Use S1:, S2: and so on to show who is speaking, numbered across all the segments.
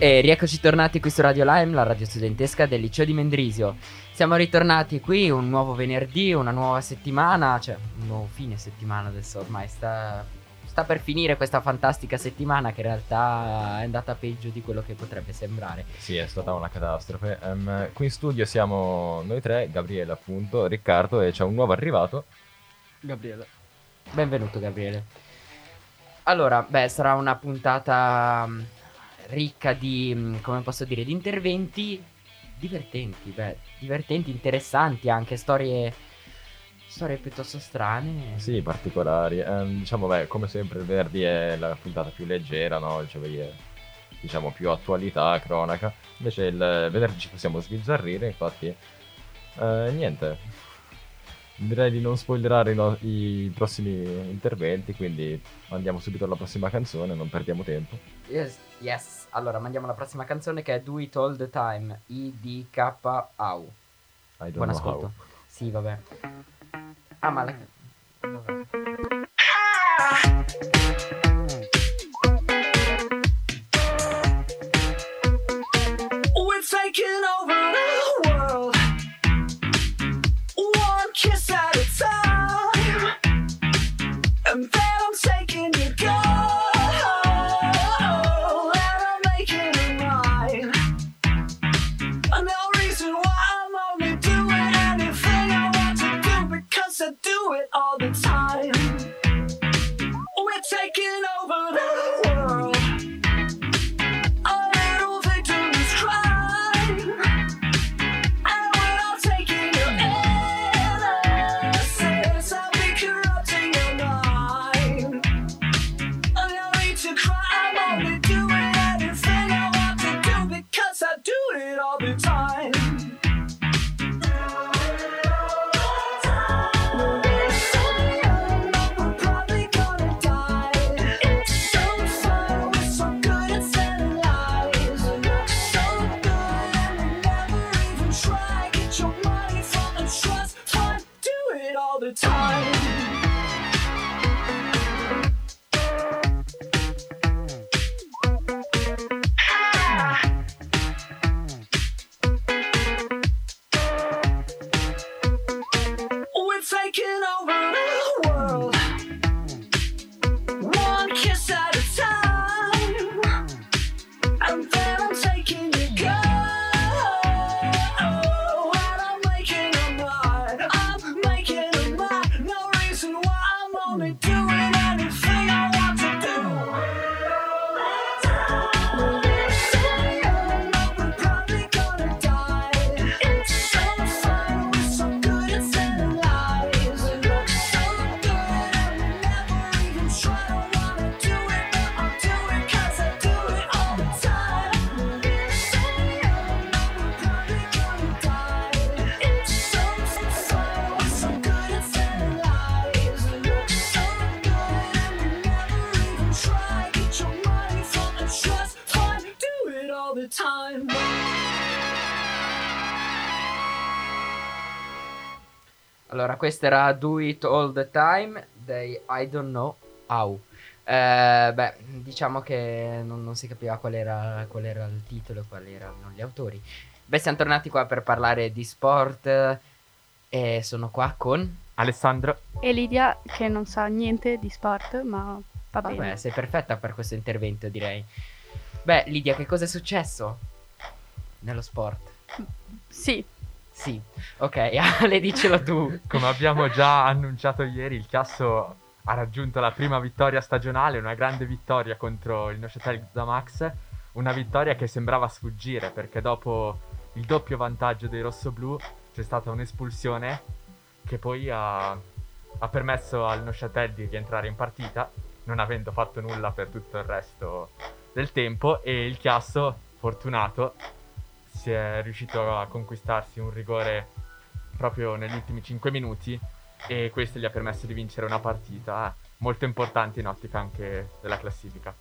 S1: E rieccoci tornati qui su Radio Lime, la radio studentesca del liceo di Mendrisio. Siamo ritornati qui un nuovo venerdì, una nuova settimana, cioè un nuovo fine settimana adesso ormai sta, sta per finire questa fantastica settimana che in realtà è andata peggio di quello che potrebbe sembrare.
S2: Sì, è stata una catastrofe. Ehm, qui in studio siamo noi tre, Gabriele appunto, Riccardo e c'è un nuovo arrivato.
S1: Gabriele. Benvenuto Gabriele. Allora, beh, sarà una puntata ricca di, mm, come posso dire, di interventi divertenti, beh, divertenti, interessanti anche, storie, storie piuttosto strane.
S2: Sì, particolari. Ehm, diciamo, beh, come sempre il venerdì è la puntata più leggera, no? Cioè, è, diciamo, più attualità, cronaca. Invece il venerdì ci possiamo sbizzarrire, infatti... eh, niente. Direi di non spoilerare i, no- i prossimi interventi, quindi andiamo subito alla prossima canzone, non perdiamo tempo.
S1: Yes, yes. Allora, mandiamo la prossima canzone che è Do It All the Time, IDK-AU. Buon ascolto.
S2: how.
S1: Sì, vabbè. Ah, ma la... vabbè. Allora, questa era Do It All the Time dei I Don't Know How. Eh, beh, diciamo che non, non si capiva qual era, qual era il titolo, quali erano gli autori. Beh, siamo tornati qua per parlare di sport,
S3: E sono qua con...
S4: Alessandro,
S5: E Lidia che non sa niente di sport, ma va
S3: Vabbè,
S5: bene.
S3: sei perfetta per questo intervento, direi. Beh, Lidia, che cosa è successo nello sport?
S5: Sì,
S3: Sì, ok, Ale, dicelo tu.
S4: come abbiamo già annunciato ieri, il Chiasso ha raggiunto la prima vittoria stagionale, una grande vittoria contro il Neuchâtel Xamax, una vittoria che sembrava sfuggire perché dopo il doppio vantaggio dei rossoblù c'è stata un'espulsione che poi ha, ha permesso al Neuchâtel di rientrare in partita, non avendo fatto nulla per tutto il resto del tempo. E il Chiasso, fortunato, si è riuscito a conquistarsi un rigore proprio negli ultimi 5 minuti e questo gli ha permesso di vincere una partita molto importante in ottica anche della classifica.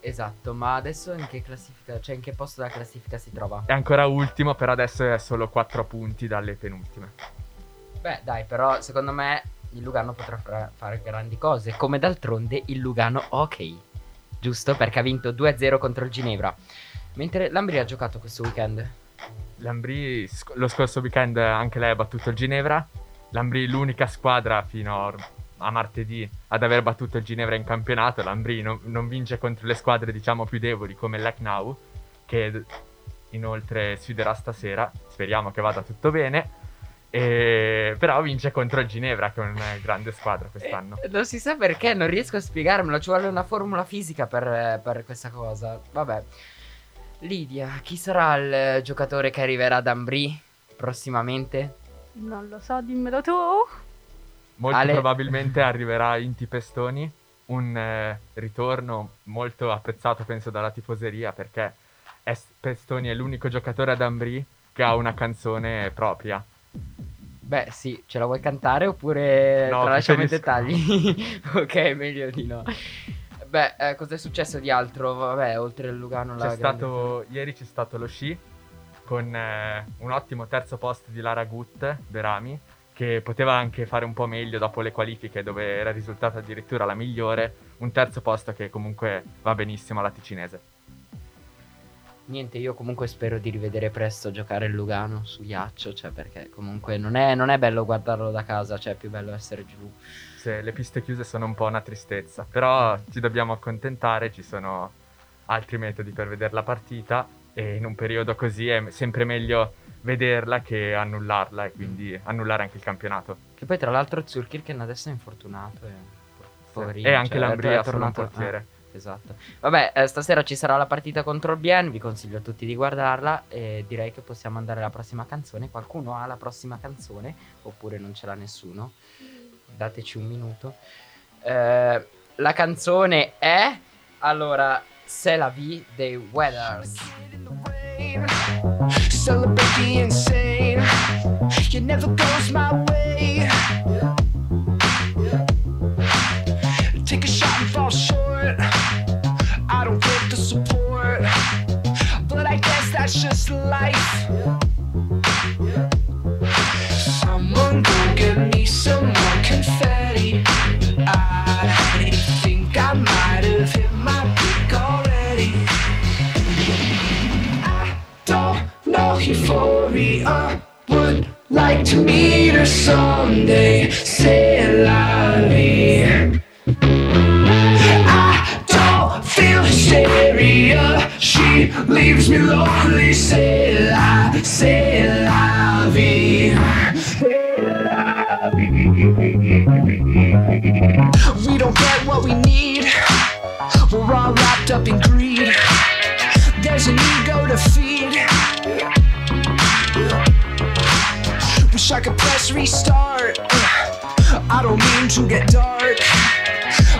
S3: Esatto, ma adesso in che classifica, cioè in che posto della classifica si trova?
S4: È ancora ultimo, per adesso è solo 4 punti dalle penultime.
S3: Beh, dai, però secondo me il Lugano potrà fra- fare grandi cose, come d'altronde il Lugano ok. Giusto? Perché ha vinto 2-0 contro il Ginevra. Mentre l'Ambri ha giocato questo weekend.
S4: L'Ambri sc- lo scorso weekend anche lei ha battuto il Ginevra. L'Ambri l'unica squadra fino a martedì ad aver battuto il Ginevra in campionato. L'Ambri non, non vince contro le squadre diciamo più deboli come l'Ecnau che inoltre sfiderà stasera. Speriamo che vada tutto bene. E... Però vince contro il Ginevra che è una grande squadra quest'anno.
S3: Eh, non si sa perché, non riesco a spiegarmelo. Ci vuole una formula fisica per, per questa cosa. Vabbè. Lidia, chi sarà il giocatore che arriverà ad Ambri prossimamente?
S5: non lo so, dimmelo tu.
S4: Molto
S3: Ale-
S4: probabilmente arriverà Inti Pestoni, un eh, ritorno molto apprezzato penso dalla tifoseria perché è- Pestoni è l'unico giocatore ad Ambri che ha una canzone propria.
S3: Beh, sì, ce la vuoi cantare oppure
S4: No,
S3: tralasciamo i dettagli? ok, meglio di no. Beh, eh, cosa è successo di altro? Vabbè, oltre il Lugano
S4: C'è stato, ieri c'è stato lo sci con eh, un ottimo terzo posto di Lara Gut, Berami, che poteva anche fare un po' meglio dopo le qualifiche dove era risultata addirittura la migliore, un terzo posto che comunque va benissimo alla ticinese.
S3: Niente, io comunque spero di rivedere presto giocare il Lugano su ghiaccio, cioè perché comunque non è, non è bello guardarlo da casa, cioè è più bello essere giù.
S4: Se le piste chiuse sono un po' una tristezza, però ci dobbiamo accontentare, ci sono altri metodi per vedere la partita e in un periodo così è sempre meglio vederla che annullarla e quindi annullare anche il campionato.
S3: Che poi tra l'altro Zurkirchen adesso è infortunato e... poverino,
S4: e anche
S3: cioè,
S4: l'Ambria
S3: è tornato-
S4: portiere.
S3: eh, esatto. Vabbè, eh, stasera ci sarà la partita contro il Bien, vi consiglio a tutti di guardarla e direi che possiamo andare alla prossima canzone. Qualcuno ha la prossima canzone oppure non ce l'ha nessuno? Dateci un minuto. Eh, la canzone è allora C'est la vie dei Weathers.
S6: Celebrate the insane. It never goes my way. I guess that's just life. We don't get what we need. We're all wrapped up in greed. There's an ego to feed. Wish I could press restart. I don't mean to get dark,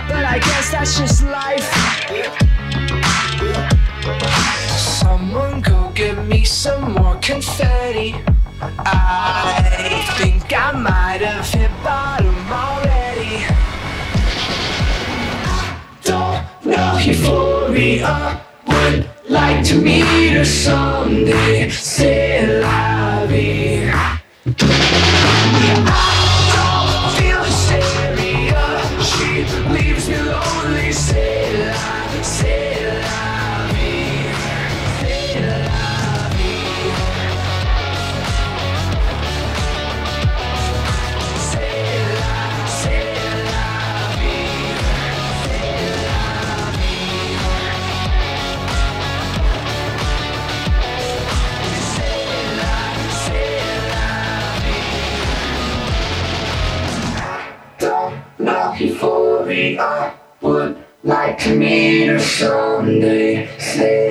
S6: but I guess that's just life. Someone go get me some more confetti. I think I might have hit bottom euphoria. Would like to meet her someday. C'est la like to meet her someday say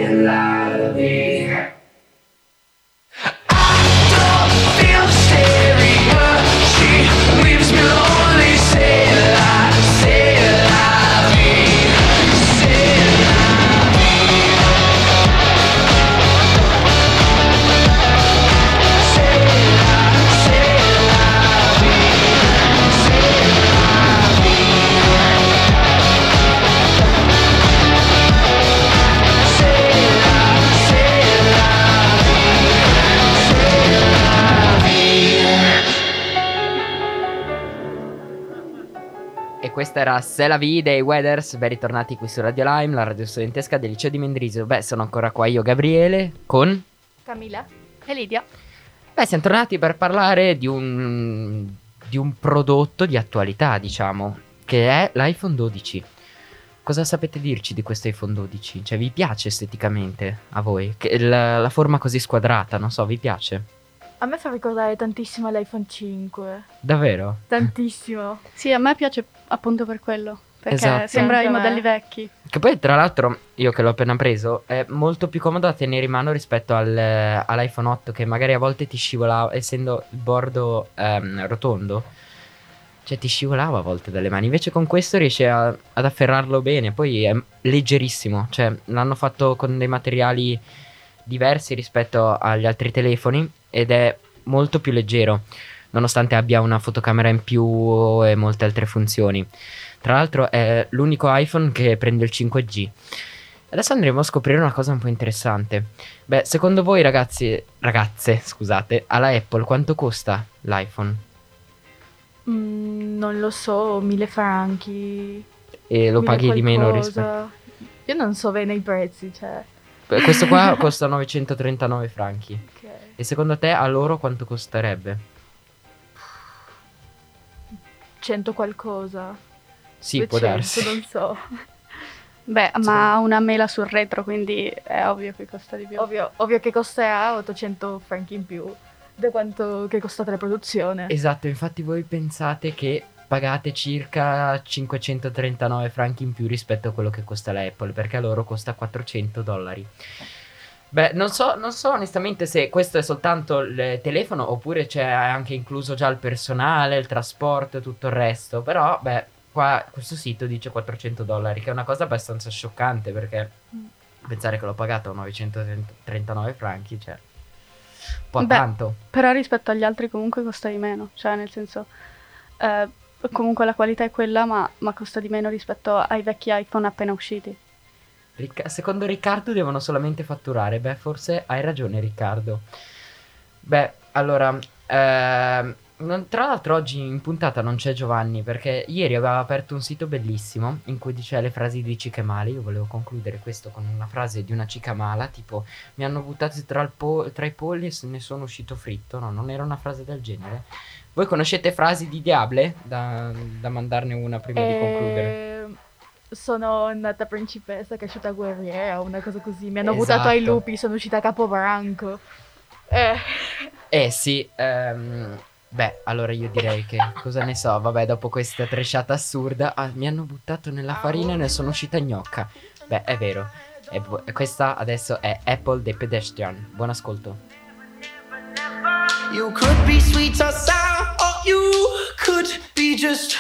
S3: questa era Se la vie dei Weathers, ben ritornati qui su Radio Lime, la radio studentesca del liceo di Mendrisio. Beh, sono ancora qua io, Gabriele, con...
S5: Camilla e Lidia.
S3: Beh, siamo tornati per parlare di un, di un prodotto di attualità, diciamo, che è l'iPhone 12. Cosa sapete dirci di questo iPhone 12? Cioè, vi piace esteticamente a voi? Che la, la forma così squadrata, non so, vi piace?
S7: A me fa ricordare tantissimo l'iPhone 5.
S3: Davvero?
S7: Tantissimo.
S5: Sì, a me piace appunto per quello. Perché
S3: Esatto.
S5: sembra
S7: Anche
S5: i modelli vecchi.
S3: Che poi, tra l'altro, io che l'ho appena preso, è molto più comodo da tenere in mano rispetto al, eh, all'iPhone 8, che magari a volte ti scivola, essendo il bordo ehm, rotondo, cioè ti scivolava a volte dalle mani. Invece con questo riesci a- ad afferrarlo bene. Poi è leggerissimo, cioè l'hanno fatto con dei materiali diversi rispetto agli altri telefoni ed è molto più leggero, nonostante abbia una fotocamera in più e molte altre funzioni. Tra l'altro è l'unico iPhone che prende il 5G. Adesso andremo a scoprire una cosa un po' interessante. Beh, secondo voi ragazzi, ragazze, scusate, alla Apple quanto costa l'iPhone?
S7: Mm, non lo so, mille franchi.
S3: E lo paghi di meno
S7: qualcosa.
S3: rispetto...
S7: Io non so bene i prezzi, cioè.
S3: Questo qua costa 939 franchi.
S7: ok.
S3: E secondo te a loro quanto costerebbe?
S7: 100 qualcosa.
S3: Sì, può
S7: 200,
S3: darsi.
S7: Non so.
S5: Beh, ma ha una mela sul retro, quindi è ovvio che costa di più.
S7: Ovvio, ovvio che costerà 800 franchi in più da quanto che è costata la produzione.
S3: Esatto, infatti voi pensate che pagate circa 539 franchi in più rispetto a quello che costa la Apple, perché a loro costa 400 dollari. Beh, non so, non so onestamente se questo è soltanto il telefono oppure c'è anche incluso già il personale, il trasporto e tutto il resto, però beh, qua questo sito dice 400 dollari, che è una cosa abbastanza scioccante perché pensare che l'ho pagato 939 franchi, cioè un po'
S5: Beh,
S3: tanto.
S5: Però rispetto agli altri comunque costa di meno. Cioè, nel senso... eh, comunque la qualità è quella, ma, ma costa di meno rispetto ai vecchi iPhone appena usciti.
S3: Ricca- secondo Riccardo devono solamente fatturare. Beh, forse hai ragione, Riccardo. Beh, allora, ehm, non- tra l'altro oggi in puntata non c'è Giovanni perché ieri aveva aperto un sito bellissimo in cui diceva le frasi di Cicamale. Io volevo concludere questo con una frase di una Cicamala, tipo mi hanno buttato tra, po- tra i polli e se ne sono uscito fritto. No, non era una frase del genere. Voi conoscete frasi di Diable? Da, da mandarne una prima di concludere.
S7: Eh, Sono nata principessa, cresciuta guerriera, una cosa così. Mi hanno
S3: Esatto.
S7: buttato ai lupi, sono uscita capobranco. Eh,
S3: Eh sì, ehm, beh, allora io direi che cosa ne so, vabbè, dopo questa tresciata assurda, ah, mi hanno buttato nella farina e ne sono uscita gnocca. Beh, è vero. Bu- questa adesso è Apple the Pedestrian. Buon ascolto.
S6: You could be sweet or sour, or you could be just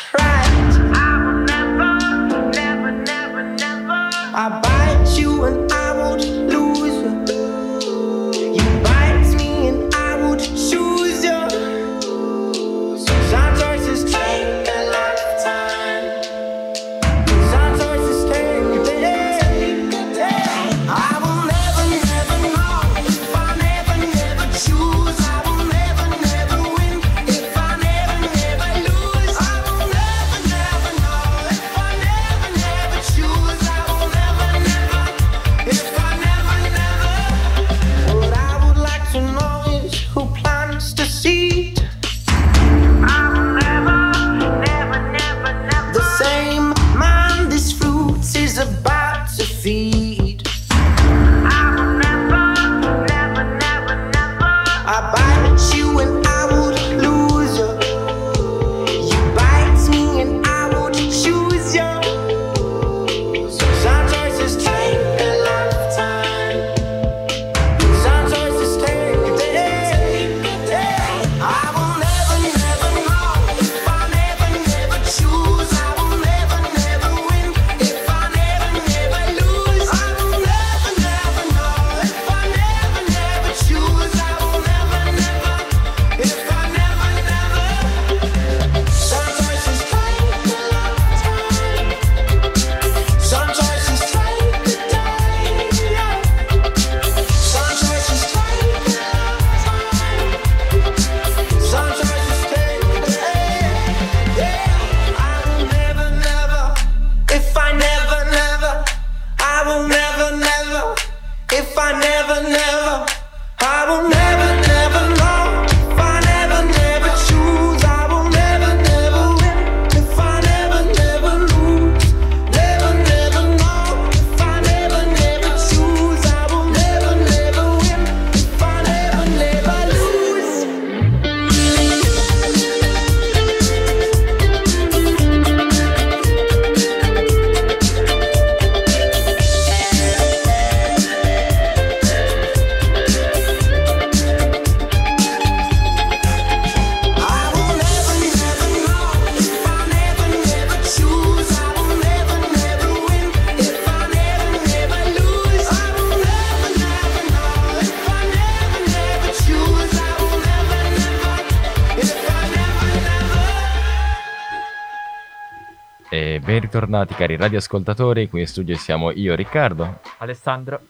S2: Ben ritornati cari radioascoltatori, qui in studio siamo io Riccardo
S4: Alessandro.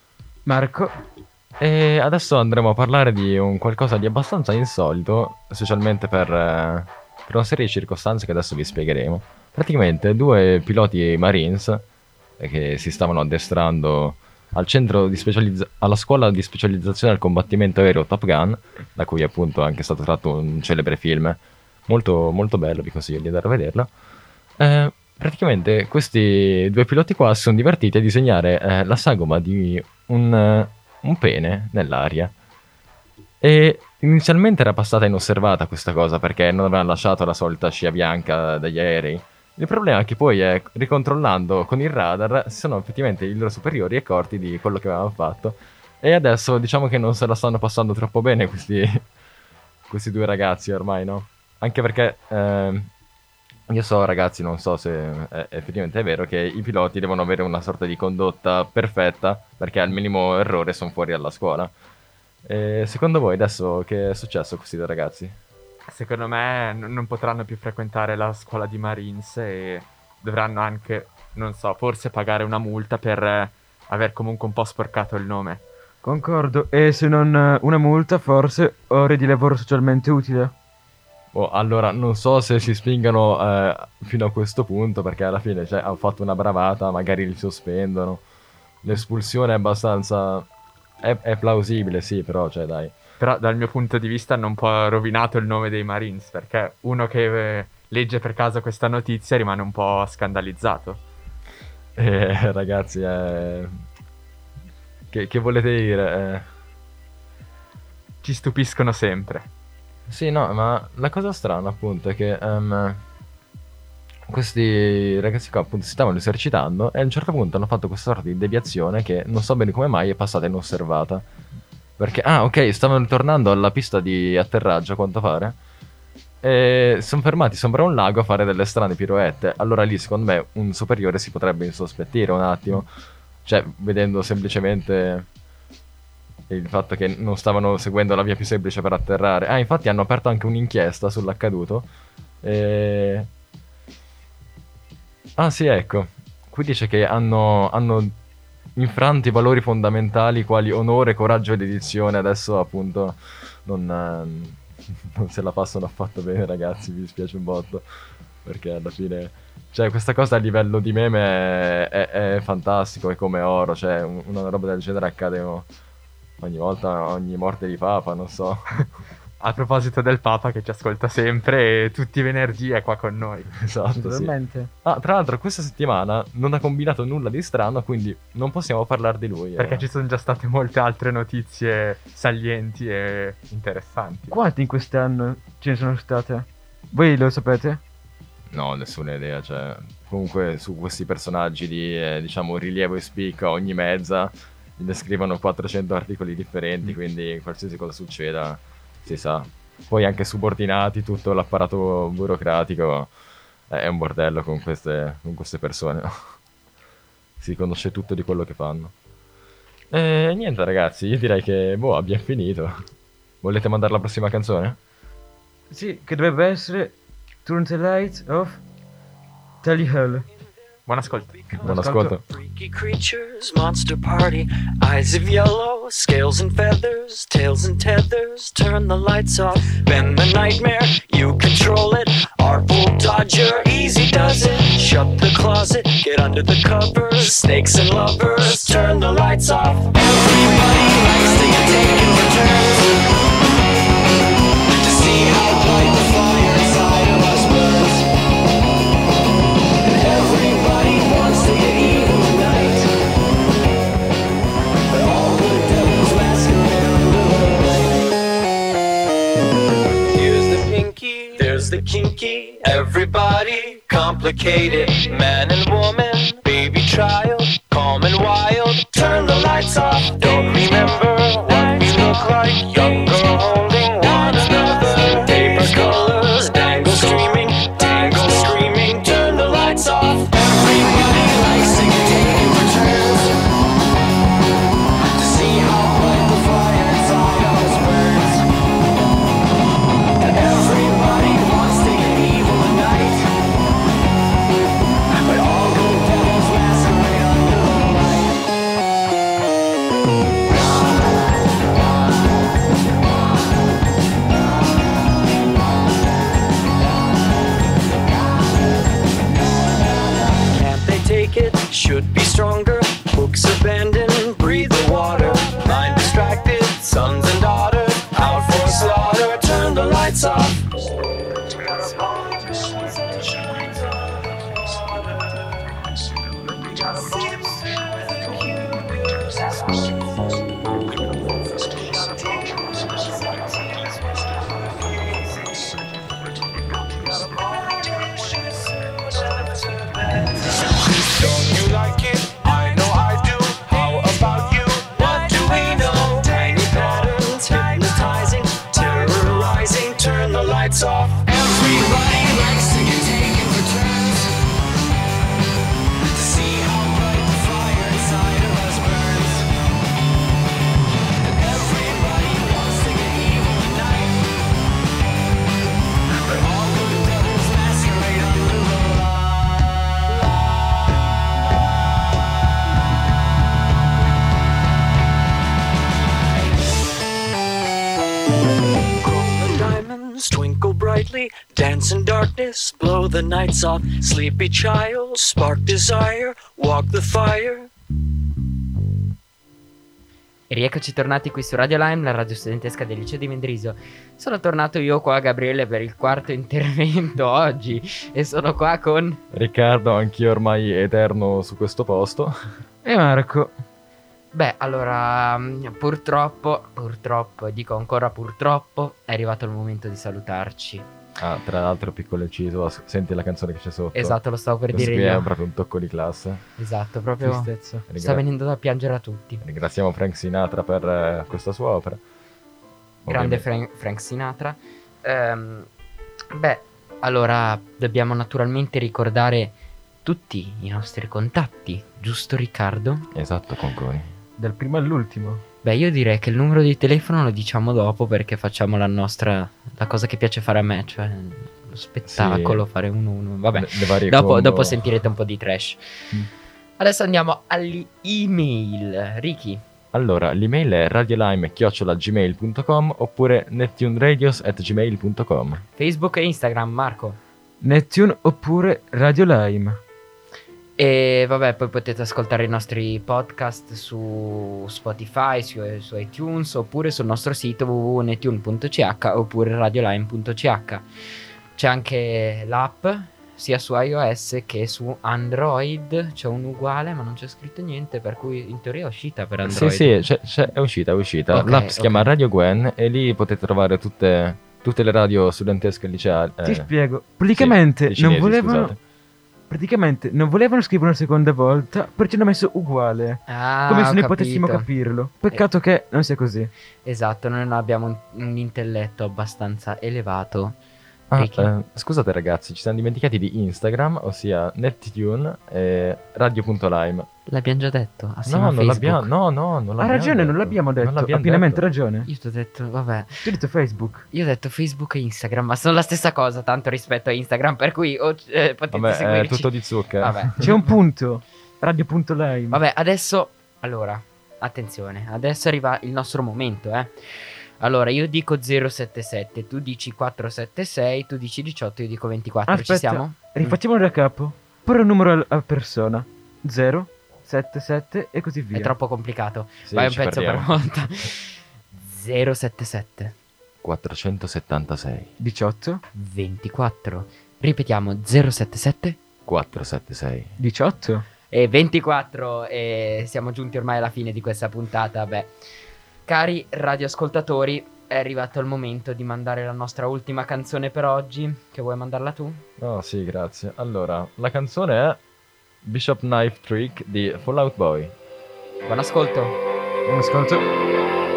S8: Marco,
S2: e adesso andremo a parlare di un qualcosa di abbastanza insolito, specialmente per, eh, per una serie di circostanze che adesso vi spiegheremo. Praticamente due piloti Marines eh, che si stavano addestrando al centro di specializza- alla scuola di specializzazione al combattimento aereo Top Gun, da cui appunto è anche stato tratto un celebre film, molto, molto bello, vi consiglio di andare a vederlo. Eh, praticamente questi due piloti qua si sono divertiti a disegnare eh, la sagoma di un, eh, un pene nell'aria. E inizialmente era passata inosservata questa cosa perché non avevano lasciato la solita scia bianca dagli aerei. Il problema è che poi, eh, ricontrollando con il radar, si sono effettivamente i loro superiori accorti di quello che avevano fatto. E adesso diciamo che non se la stanno passando troppo bene questi, questi due ragazzi ormai, no? Anche perché ehm, io so, ragazzi, non so se è, effettivamente è vero, che i piloti devono avere una sorta di condotta perfetta perché al minimo errore sono fuori dalla scuola. E secondo voi adesso che è successo a questi due ragazzi?
S4: Secondo me n- non potranno più frequentare la scuola di Marines e dovranno anche, non so, forse pagare una multa per eh, aver comunque un po' sporcato il nome.
S8: concordo. E se non eh, una multa, forse ore di lavoro socialmente utile.
S2: Oh, allora, non so se si spingano eh, fino a questo punto perché alla fine cioè, hanno fatto una bravata, magari li sospendono. L'espulsione è abbastanza... È, è plausibile, sì, però, cioè, dai.
S4: Però dal mio punto di vista hanno un po' rovinato il nome dei Marines perché uno che eh, legge per caso questa notizia rimane un po' scandalizzato.
S2: Eh, ragazzi, eh... Che, che volete dire? Eh...
S4: Ci stupiscono sempre.
S2: Sì, no, ma la cosa strana appunto è che ehm, questi ragazzi qua appunto si stavano esercitando e a un certo punto hanno fatto questa sorta di deviazione che non so bene come mai è passata inosservata. Perché, ah ok, stavano ritornando alla pista di atterraggio a quanto pare e sono fermati sopra un lago a fare delle strane piroette. Allora lì secondo me un superiore si potrebbe insospettire un attimo. Cioè, vedendo semplicemente il fatto che non stavano seguendo la via più semplice per atterrare. Ah, infatti hanno aperto anche un'inchiesta sull'accaduto. E... Ah sì, ecco. Qui dice che hanno, hanno infranto i valori fondamentali quali onore, coraggio ed edizione. Adesso appunto non, eh, non se la passano affatto bene ragazzi, mi dispiace un botto. Perché alla fine... Cioè, questa cosa a livello di meme è, è- è fantastico, è come oro. Cioè, un- una roba del genere accade o- ogni volta, ogni morte di papa, non so.
S4: A proposito del Papa che ci ascolta sempre e tutti i venerdì è qua con noi.
S2: esatto, sì. Ah, tra l'altro questa settimana non ha combinato nulla di strano, quindi non possiamo parlare di lui. eh.
S4: Perché ci sono già state molte altre notizie salienti e interessanti.
S8: Quanti in quest'anno ce ne sono state? Voi lo sapete?
S2: No, nessuna idea, cioè... Comunque su questi personaggi di, eh, diciamo, rilievo e spicca ogni mezza ne scrivono 400 articoli differenti, quindi qualsiasi cosa succeda si sa. Poi anche subordinati, tutto l'apparato burocratico eh, è un bordello con queste, con queste persone. si conosce tutto di quello che fanno. E niente ragazzi, io direi che boh, abbiamo finito. Volete mandare la prossima canzone?
S8: Sì, che dovrebbe essere Turn the Light of Tally Hall.
S4: Buon ascolto.
S2: Buon ascolto.
S9: Freaky creatures, monster party, eyes of yellow, scales and feathers, tails and tethers. Turn the lights off, bend the nightmare, you control it. Artful dodger, easy does it. Shut the closet, get under the covers. Snakes and lovers, turn the lights off. Everybody complicated. Man and woman, baby child, calm and wild. Turn the lights off. Off. Everybody likes to dance in darkness, blow the nights off. Sleepy child, spark desire, walk the fire.
S3: E rieccoci tornati qui su Radio Lime, la radio studentesca del liceo di Mendrisio. Sono tornato io qua, Gabriele, per il quarto intervento oggi e sono qua con...
S2: Riccardo, anch'io ormai eterno su questo posto.
S8: E Marco.
S3: Beh, allora, mm, purtroppo, purtroppo, dico ancora purtroppo, è arrivato il momento di salutarci.
S2: Ah, tra l'altro, piccolo inciso, senti la canzone che c'è sotto.
S3: Esatto, lo stavo per
S2: Questo
S3: dire
S2: qui è
S3: io.
S2: proprio un tocco di classe.
S3: Esatto, proprio...
S8: Tristezza.
S2: Ringra-
S3: Sta venendo da piangere a tutti.
S2: Ringraziamo Frank Sinatra per eh, questa sua opera.
S3: Grande. Frank, Frank Sinatra. Ehm, beh, allora dobbiamo naturalmente ricordare tutti i nostri contatti, giusto Riccardo?
S2: Esatto, conconi.
S8: Dal primo all'ultimo.
S3: Beh, io direi che il numero di telefono lo diciamo dopo perché facciamo la nostra, la cosa che piace fare a me, cioè lo spettacolo,
S2: Sì.
S3: fare uno uno. Vabbè,
S2: Le,
S3: dopo, dopo sentirete un po' di trash.
S8: Mm.
S3: Adesso andiamo alle email. Ricky,
S2: Allora, l'email è radiolime.gmail.com oppure neptuneradios.gmail.com
S3: Facebook e Instagram, Marco.
S8: Neptune oppure Radio Lime.
S3: E vabbè, poi potete ascoltare i nostri podcast su Spotify, su, su iTunes oppure sul nostro sito www.netune.ch oppure radioline.ch. C'è anche l'app sia su iOS che su Android. C'è un uguale, ma non c'è scritto niente, per cui in teoria è uscita per Android.
S2: Sì, sì, c'è- c'è- è uscita, è uscita.
S3: Ok,
S2: L'app si chiama
S3: ok.
S2: Radio Gwen e lì potete trovare tutte, tutte le radio studentesche liceali.
S8: Ti
S2: eh,
S8: spiego. Praticamente
S2: sì,
S8: non
S2: cinesi,
S8: volevano.
S2: scusate.
S8: Praticamente non volevano scrivere una seconda volta, perciò hanno messo uguale.
S3: Ah,
S8: come se noi
S3: capito.
S8: potessimo capirlo. Peccato che non sia così.
S3: Esatto, noi non abbiamo un, un intelletto abbastanza elevato.
S2: Ah, eh, scusate ragazzi, ci siamo dimenticati di Instagram, ossia Neptune e radio.lime.
S3: L'abbiamo già detto. assieme
S2: No,
S3: a
S2: non l'abbiamo, no, no, non
S8: Ha
S2: l'abbiamo
S8: ragione,
S2: detto.
S8: non l'abbiamo detto.
S2: l'abbiamo
S8: ha pienamente
S2: detto.
S8: ragione.
S3: Io ti ho detto, vabbè.
S8: Tu hai detto Facebook.
S3: Io ho detto Facebook e Instagram, ma sono la stessa cosa, tanto rispetto a Instagram, per cui o- eh, potete
S2: Vabbè, è
S3: seguirci.
S2: tutto di zucca.
S3: Vabbè.
S8: C'è un punto. Radio.lime.
S3: Vabbè, adesso, allora, attenzione, adesso arriva il nostro momento, eh. Allora, io dico 077, tu dici 476, tu dici 18, io dico 24,
S8: Aspetta,
S3: ci siamo?
S8: Rifacciamo il recap. Porre un numero a persona. 0, 7, 7 e così via.
S3: È troppo complicato.
S2: Sì,
S3: Vai un pezzo
S2: perdiamo.
S3: per volta. 077,
S2: 476,
S8: 18,
S3: 24. Ripetiamo, 077
S2: 476.
S8: 18.
S3: e 24 e siamo giunti ormai alla fine di questa puntata. Beh, cari radioascoltatori, è arrivato il momento di mandare la nostra ultima canzone per oggi. Che vuoi mandarla tu?
S2: Oh sì, grazie. Allora, la canzone è Bishop Knife Trick di Fallout Boy.
S3: Buon ascolto.
S8: Un ascolto.